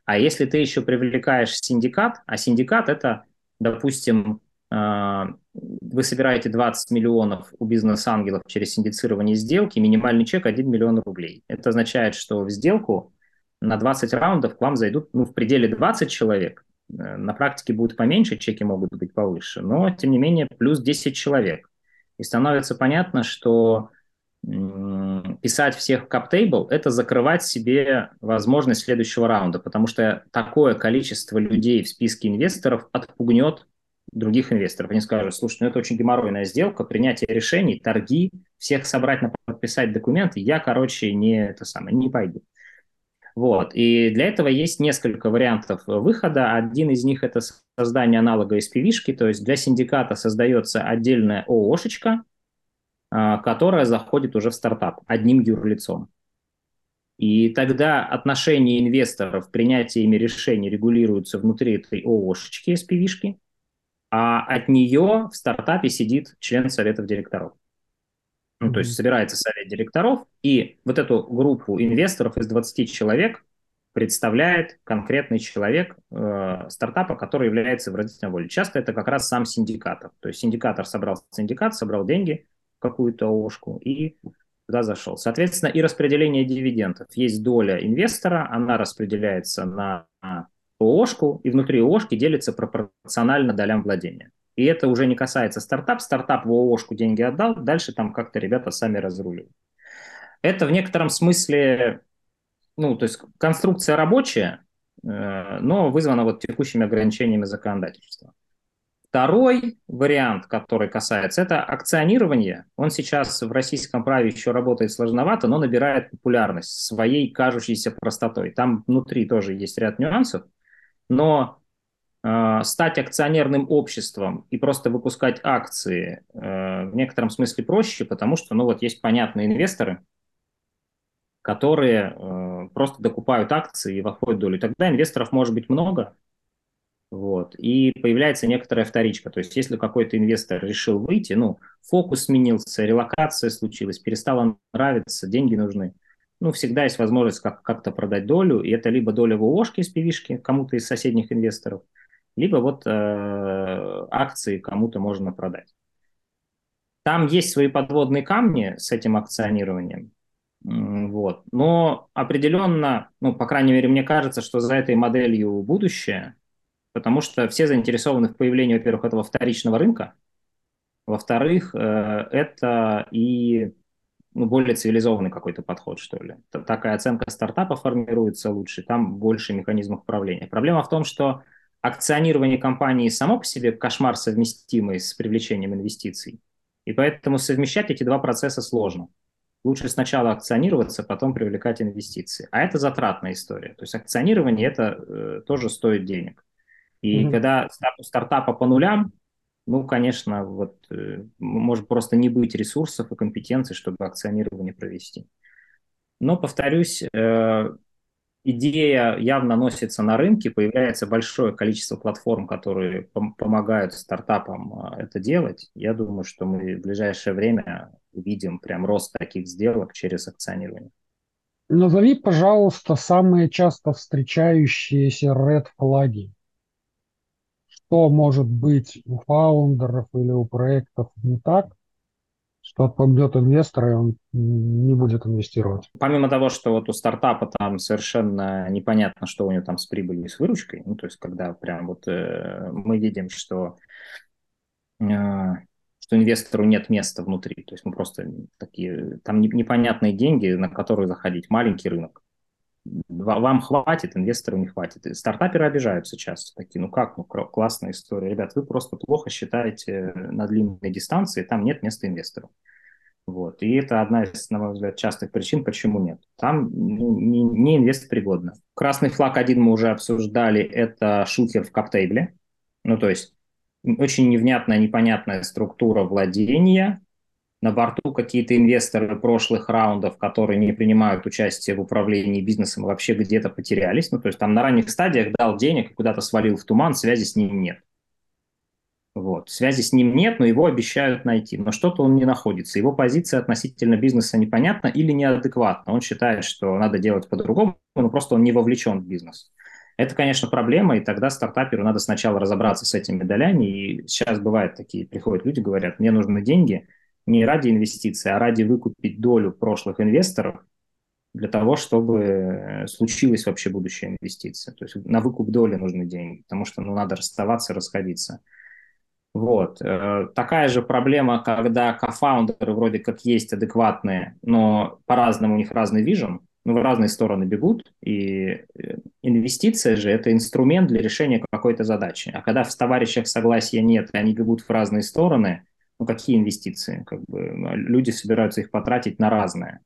А если ты еще привлекаешь синдикат, а синдикат это, допустим, э, вы собираете 20 миллионов у бизнес-ангелов через синдицирование сделки, минимальный чек 1 миллион рублей. Это означает, что в сделку на 20 раундов к вам зайдут ну, в пределе 20 человек, Э, на практике будет поменьше, чеки могут быть повыше, но, тем не менее, плюс 10 человек. И становится понятно, что писать всех в каптейбл – это закрывать себе возможность следующего раунда, потому что такое количество людей в списке инвесторов отпугнет других инвесторов. Они скажут, слушай, ну это очень геморройная сделка, принятие решений, торги, всех собрать, подписать документы, я, короче, не это самое, не пойду. Вот. И для этого есть несколько вариантов выхода. Один из них – это создание аналога SPV-шки, то есть для синдиката создается отдельная ООшечка, а, которая заходит уже в стартап одним юрлицом. И тогда отношения инвесторов, принятие ими решений регулируются внутри этой ООшечки, SPV-шки, а от нее в стартапе сидит член советов директоров. Ну, то есть собирается совет директоров, и вот эту группу инвесторов из 20 человек представляет конкретный человек э, стартапа, который является выразителем воли. Часто это как раз сам синдикатор. То есть синдикатор собрал синдикат, собрал деньги в какую-то ООшку и туда зашел. Соответственно, и распределение дивидендов. Есть доля инвестора, она распределяется на ООшку, и внутри ООшки делится пропорционально долям владения. И это уже не касается стартап. Стартап в ООшку деньги отдал, дальше там как-то ребята сами разруливают. Это в некотором смысле, ну, то есть конструкция рабочая, э, но вызвана вот текущими ограничениями законодательства. Второй вариант, который касается, это акционирование. Он сейчас в российском праве еще работает сложновато, но набирает популярность своей кажущейся простотой. Там внутри тоже есть ряд нюансов, но стать акционерным обществом и просто выпускать акции э, в некотором смысле проще, потому что, ну вот, есть понятные инвесторы, которые э, просто докупают акции и выходят долю. Тогда инвесторов может быть много, вот, и появляется некоторая вторичка. То есть, если какой-то инвестор решил выйти, ну, фокус сменился, релокация случилась, перестала нравиться, деньги нужны, ну, всегда есть возможность как- как-то продать долю, и это либо доля в ООшке из пивишки кому-то из соседних инвесторов – либо вот э, акции кому-то можно продать. Там есть свои подводные камни с этим акционированием, вот. Но определенно, ну, по крайней мере, мне кажется, что за этой моделью будущее, потому что все заинтересованы в появлении, во-первых, этого вторичного рынка, во-вторых, э, это и ну, более цивилизованный какой-то подход, что ли. Такая оценка стартапа формируется лучше, там больше механизмов управления. Проблема в том, что акционирование компании само по себе кошмар, совместимый с привлечением инвестиций. И поэтому совмещать эти два процесса сложно. Лучше сначала акционироваться, потом привлекать инвестиции. А это затратная история. То есть акционирование это э, тоже стоит денег. И mm-hmm. когда статус стартапа по нулям, ну, конечно, вот э, может просто не быть ресурсов и компетенций, чтобы акционирование провести. Но, повторюсь, э, идея явно носится на рынке, появляется большое количество платформ, которые пом- помогают стартапам а, это делать. Я думаю, что мы в ближайшее время увидим прям рост таких сделок через акционирование. Назови, пожалуйста, самые часто встречающиеся red флаги. Что может быть у фаундеров или у проектов не так, что отпадет инвестор, и он не будет инвестировать. Помимо того, что вот у стартапа там совершенно непонятно, что у него там с прибылью и с выручкой, ну, то есть когда прям вот э, мы видим, что, э, что инвестору нет места внутри, то есть мы просто такие, там непонятные деньги, на которые заходить, маленький рынок. Вам хватит, инвестору не хватит. И стартаперы обижаются часто такие, ну как, ну классная история. Ребят, вы просто плохо считаете на длинной дистанции, там нет места инвестору. Вот. И это одна из, на мой взгляд, частых причин, почему нет. Там не, не инвест пригодно. Красный флаг один мы уже обсуждали, это шутер в каптейбле. Ну, то есть очень невнятная, непонятная структура владения, на борту какие-то инвесторы прошлых раундов, которые не принимают участие в управлении бизнесом, вообще где-то потерялись. Ну, то есть там на ранних стадиях дал денег куда-то свалил в туман, связи с ним нет. Вот. Связи с ним нет, но его обещают найти. Но что-то он не находится. Его позиция относительно бизнеса непонятна или неадекватна. Он считает, что надо делать по-другому, но просто он не вовлечен в бизнес. Это, конечно, проблема, и тогда стартаперу надо сначала разобраться с этими долями. И сейчас бывает такие, приходят люди, говорят, мне нужны деньги – не ради инвестиций, а ради выкупить долю прошлых инвесторов для того, чтобы случилась вообще будущая инвестиция. То есть на выкуп доли нужны деньги, потому что ну, надо расставаться, расходиться. Вот. Э, такая же проблема, когда кофаундеры вроде как есть адекватные, но по-разному у них разный вижен, ну, в разные стороны бегут, и э, инвестиция же – это инструмент для решения какой-то задачи. А когда в товарищах согласия нет, и они бегут в разные стороны, ну, какие инвестиции? Как бы люди собираются их потратить на разное.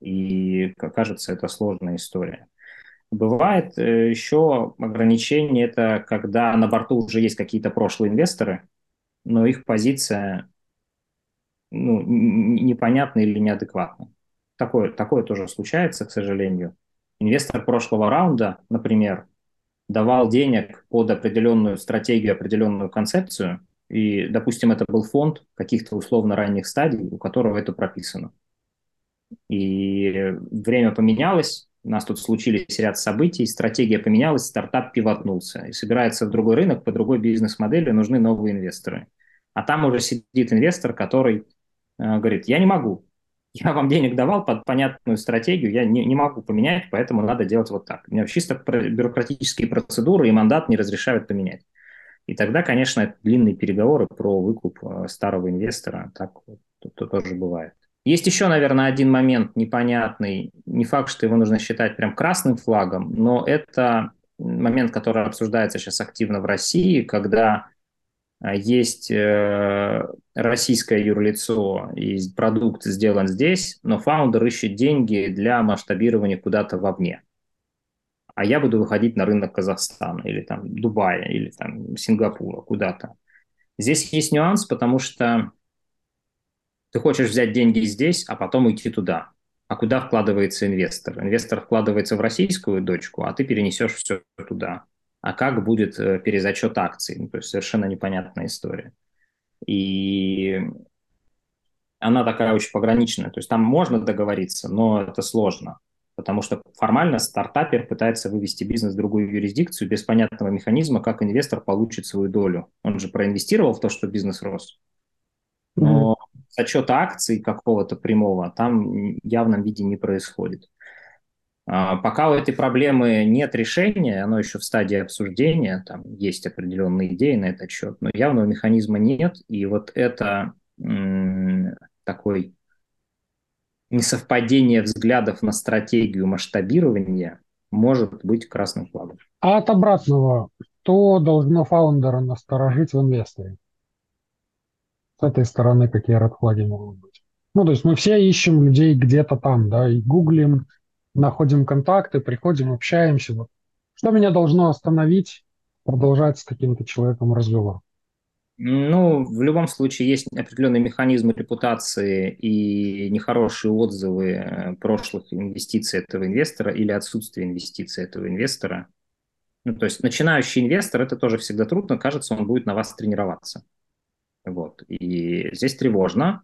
И, кажется, это сложная история. Бывает э, еще ограничение, это когда на борту уже есть какие-то прошлые инвесторы, но их позиция ну, непонятна или неадекватна. Такое, такое тоже случается, к сожалению. Инвестор прошлого раунда, например, давал денег под определенную стратегию, определенную концепцию, и, допустим, это был фонд каких-то условно ранних стадий, у которого это прописано. И время поменялось, у нас тут случились ряд событий, стратегия поменялась, стартап пивотнулся и собирается в другой рынок по другой бизнес-модели, нужны новые инвесторы. А там уже сидит инвестор, который э, говорит, я не могу, я вам денег давал под понятную стратегию, я не, не могу поменять, поэтому надо делать вот так. У меня чисто бюрократические процедуры и мандат не разрешают поменять. И тогда, конечно, это длинные переговоры про выкуп э, старого инвестора. Так вот, то, тоже бывает. Есть еще, наверное, один момент непонятный. Не факт, что его нужно считать прям красным флагом, но это момент, который обсуждается сейчас активно в России, когда э, есть э, российское юрлицо и продукт сделан здесь, но фаундер ищет деньги для масштабирования куда-то вовне а я буду выходить на рынок Казахстана или там Дубая или там Сингапура куда-то. Здесь есть нюанс, потому что ты хочешь взять деньги здесь, а потом уйти туда. А куда вкладывается инвестор? Инвестор вкладывается в российскую дочку, а ты перенесешь все туда. А как будет э, перезачет акций? Ну, то есть совершенно непонятная история. И она такая очень пограничная. То есть там можно договориться, но это сложно потому что формально стартапер пытается вывести бизнес в другую юрисдикцию без понятного механизма, как инвестор получит свою долю. Он же проинвестировал в то, что бизнес рос. Но mm-hmm. зачет акций какого-то прямого там в явном виде не происходит. А, пока у этой проблемы нет решения, оно еще в стадии обсуждения, там есть определенные идеи на этот счет, но явного механизма нет, и вот это м- такой несовпадение взглядов на стратегию масштабирования может быть красным флагом. А от обратного, что должно фаундера насторожить в инвесторе? С этой стороны какие редфлаги могут быть? Ну, то есть мы все ищем людей где-то там, да, и гуглим, находим контакты, приходим, общаемся. Вот. Что меня должно остановить продолжать с каким-то человеком разговор? Ну, в любом случае есть определенный механизм репутации и нехорошие отзывы э, прошлых инвестиций этого инвестора или отсутствие инвестиций этого инвестора. Ну, то есть начинающий инвестор, это тоже всегда трудно, кажется, он будет на вас тренироваться. Вот. И здесь тревожно,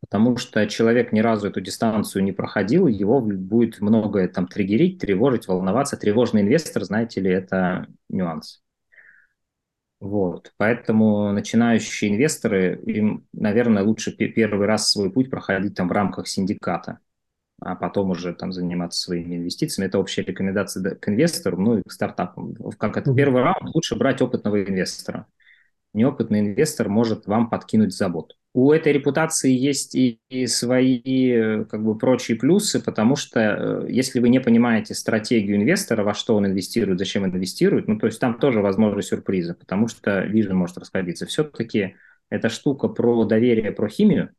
потому что человек ни разу эту дистанцию не проходил, его будет многое там триггерить, тревожить, волноваться. Тревожный инвестор, знаете ли, это нюанс. Вот. Поэтому начинающие инвесторы, им, наверное, лучше первый раз свой путь проходить там в рамках синдиката, а потом уже там заниматься своими инвестициями. Это общая рекомендация к инвестору, ну и к стартапам. Как это первый раунд, лучше брать опытного инвестора. Неопытный инвестор может вам подкинуть забот у этой репутации есть и, и свои как бы прочие плюсы, потому что э, если вы не понимаете стратегию инвестора, во что он инвестирует, зачем инвестирует, ну то есть там тоже возможны сюрпризы, потому что вижен может расходиться. Все-таки эта штука про доверие, про химию.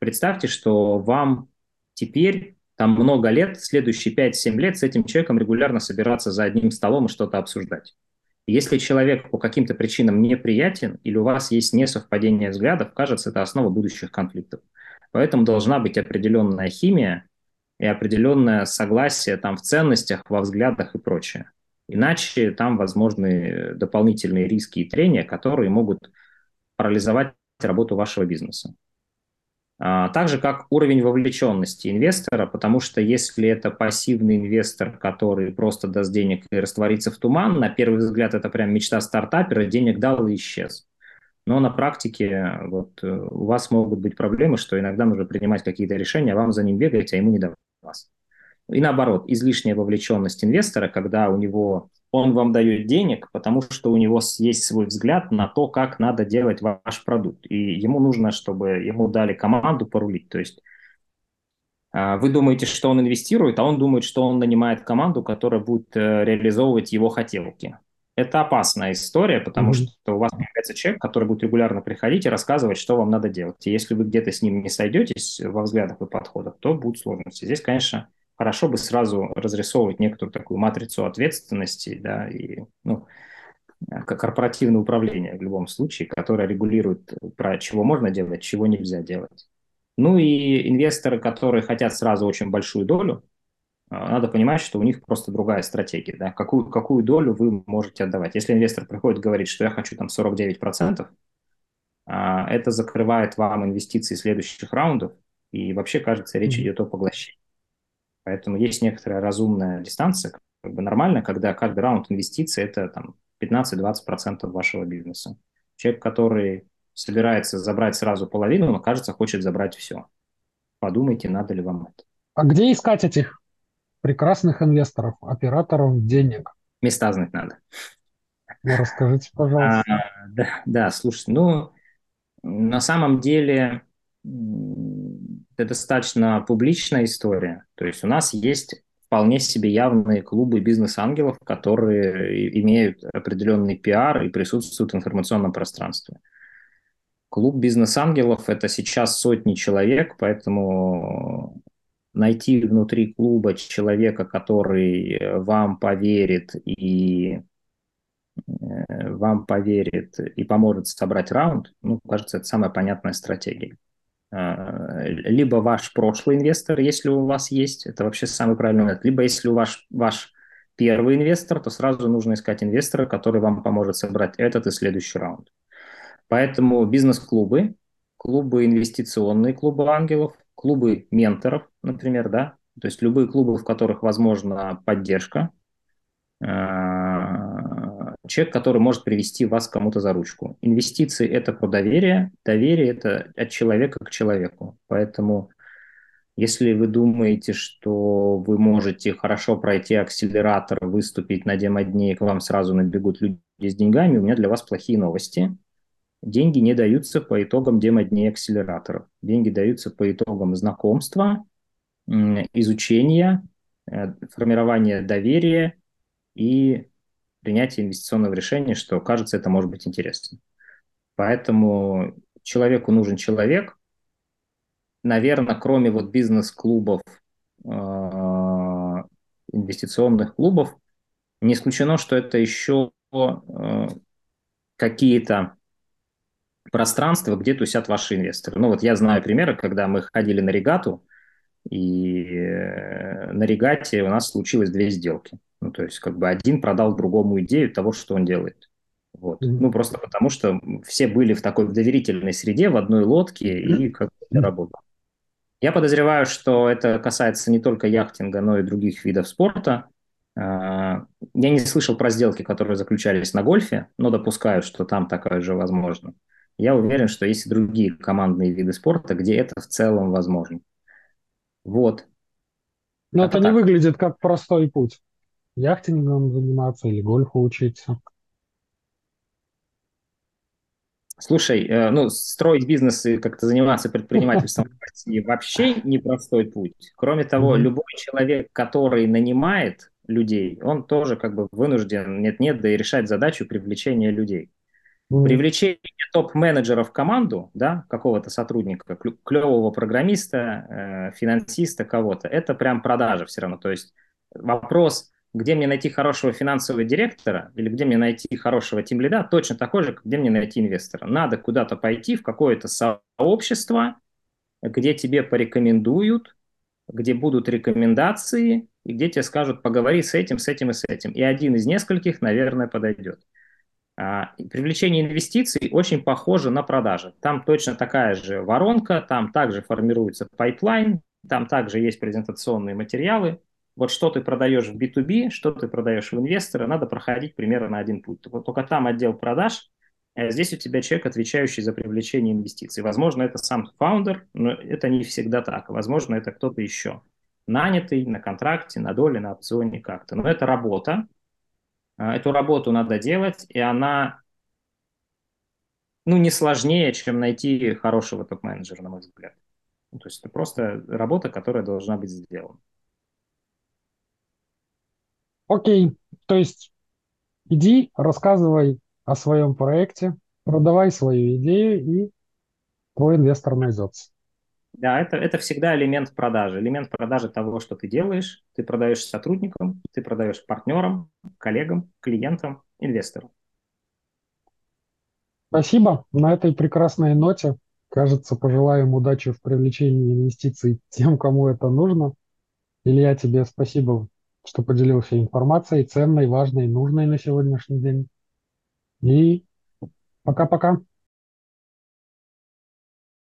Представьте, что вам теперь там много лет, следующие 5-7 лет с этим человеком регулярно собираться за одним столом и что-то обсуждать. Если человек по каким-то причинам неприятен или у вас есть несовпадение взглядов, кажется, это основа будущих конфликтов. Поэтому должна быть определенная химия и определенное согласие там в ценностях, во взглядах и прочее. Иначе там возможны дополнительные риски и трения, которые могут парализовать работу вашего бизнеса. А, так же, как уровень вовлеченности инвестора, потому что если это пассивный инвестор, который просто даст денег и растворится в туман, на первый взгляд это прям мечта стартапера, денег дал и исчез. Но на практике вот, э, у вас могут быть проблемы, что иногда нужно принимать какие-то решения, а вам за ним бегать, а ему не до вас. И наоборот, излишняя вовлеченность инвестора, когда у него он вам дает денег, потому что у него есть свой взгляд на то, как надо делать ваш продукт. И ему нужно, чтобы ему дали команду порулить. То есть а, вы думаете, что он инвестирует, а он думает, что он нанимает команду, которая будет э, реализовывать его хотелки. Это опасная история, потому mm-hmm. что у вас появляется человек, который будет регулярно приходить и рассказывать, что вам надо делать. И если вы где-то с ним не сойдетесь во взглядах и подходах, то будут сложности. Здесь, конечно, хорошо бы сразу разрисовывать некоторую такую матрицу ответственности, да, и, ну, корпоративное управление в любом случае, которое регулирует, про чего можно делать, чего нельзя делать. Ну и инвесторы, которые хотят сразу очень большую долю, а, надо понимать, что у них просто другая стратегия. Да? Какую, какую долю вы можете отдавать? Если инвестор приходит и говорит, что я хочу там 49%, а, это закрывает вам инвестиции следующих раундов, и вообще, кажется, речь идет о поглощении. Поэтому есть некоторая разумная дистанция, как бы нормально, когда каждый раунд инвестиций – это там 15-20% вашего бизнеса. Человек, который собирается забрать сразу половину, но, кажется, хочет забрать все. Подумайте, надо ли вам это. А где искать этих прекрасных инвесторов, операторов денег? Места знать надо. Ну, расскажите, пожалуйста. А, да, да, слушайте, ну, на самом деле это достаточно публичная история. То есть у нас есть вполне себе явные клубы бизнес-ангелов, которые имеют определенный пиар и присутствуют в информационном пространстве. Клуб бизнес-ангелов – это сейчас сотни человек, поэтому найти внутри клуба человека, который вам поверит и э, вам поверит и поможет собрать раунд, ну, кажется, это самая понятная стратегия. А, либо ваш прошлый инвестор, если у вас есть, это вообще самый правильный момент, либо если у вас ваш первый инвестор, то сразу нужно искать инвестора, который вам поможет собрать этот и следующий раунд. Поэтому бизнес-клубы, клубы инвестиционные, клубы ангелов, клубы менторов, например, да, то есть любые клубы, в которых возможна поддержка, а, человек, который может привести вас кому-то за ручку. Инвестиции – это про доверие, доверие – это от человека к человеку. Поэтому если вы думаете, что вы можете хорошо пройти акселератор, выступить на демо-дне, и к вам сразу набегут люди с деньгами, у меня для вас плохие новости. Деньги не даются по итогам демо-дней акселераторов. Деньги даются по итогам знакомства, изучения, э, формирования доверия и принятия инвестиционного решения, что кажется, это может быть интересно. Поэтому человеку нужен человек. Наверное, кроме вот бизнес-клубов, э, инвестиционных клубов, не исключено, что это еще э, какие-то пространства, где тусят ваши инвесторы. Ну вот я знаю примеры, когда мы ходили на регату, и э, на регате у нас случилось две сделки. Ну, то есть, как бы один продал другому идею того, что он делает. Вот. Mm-hmm. Ну, просто потому что все были в такой доверительной среде, в одной лодке, и как бы это работало. Я подозреваю, что это касается не только яхтинга, но и других видов спорта. А, я не слышал про сделки, которые заключались на гольфе, но допускаю, что там такое же возможно. Я уверен, что есть и другие командные виды спорта, где это в целом возможно. Вот. Но это, это не выглядит как простой путь яхтингом заниматься или гольфу учиться? Слушай, э, ну, строить бизнес и как-то заниматься предпринимательством вообще непростой путь. Кроме того, любой человек, который нанимает людей, он тоже как бы вынужден, нет-нет, да и решать задачу привлечения людей. Привлечение топ-менеджера в команду, да, какого-то сотрудника, клевого программиста, э, финансиста, кого-то, это прям продажа все равно. То есть вопрос где мне найти хорошего финансового директора или где мне найти хорошего тимлида, точно такой же, где мне найти инвестора. Надо куда-то пойти в какое-то сообщество, где тебе порекомендуют, где будут рекомендации, и где тебе скажут, поговори с этим, с этим и с этим. И один из нескольких, наверное, подойдет. А, привлечение инвестиций очень похоже на продажи. Там точно такая же воронка, там также формируется пайплайн, там также есть презентационные материалы. Вот что ты продаешь в B2B, что ты продаешь в инвестора, надо проходить примерно один путь. Вот только там отдел продаж, а здесь у тебя человек, отвечающий за привлечение инвестиций. Возможно, это сам фаундер, но это не всегда так. Возможно, это кто-то еще. Нанятый на контракте, на доле, на опционе как-то. Но это работа. А, эту работу надо делать, и она ну, не сложнее, чем найти хорошего топ-менеджера, на мой взгляд. Ну, то есть это просто работа, которая должна быть сделана. Окей, то есть иди, рассказывай о своем проекте, продавай свою идею, и твой инвестор найдется. Да, это, это всегда элемент продажи. Элемент продажи того, что ты делаешь. Ты продаешь сотрудникам, ты продаешь партнерам, коллегам, клиентам, инвесторам. Спасибо. На этой прекрасной ноте, кажется, пожелаем удачи в привлечении инвестиций тем, кому это нужно. Илья, тебе спасибо, что поделился информацией ценной, важной, нужной на сегодняшний день. И пока-пока.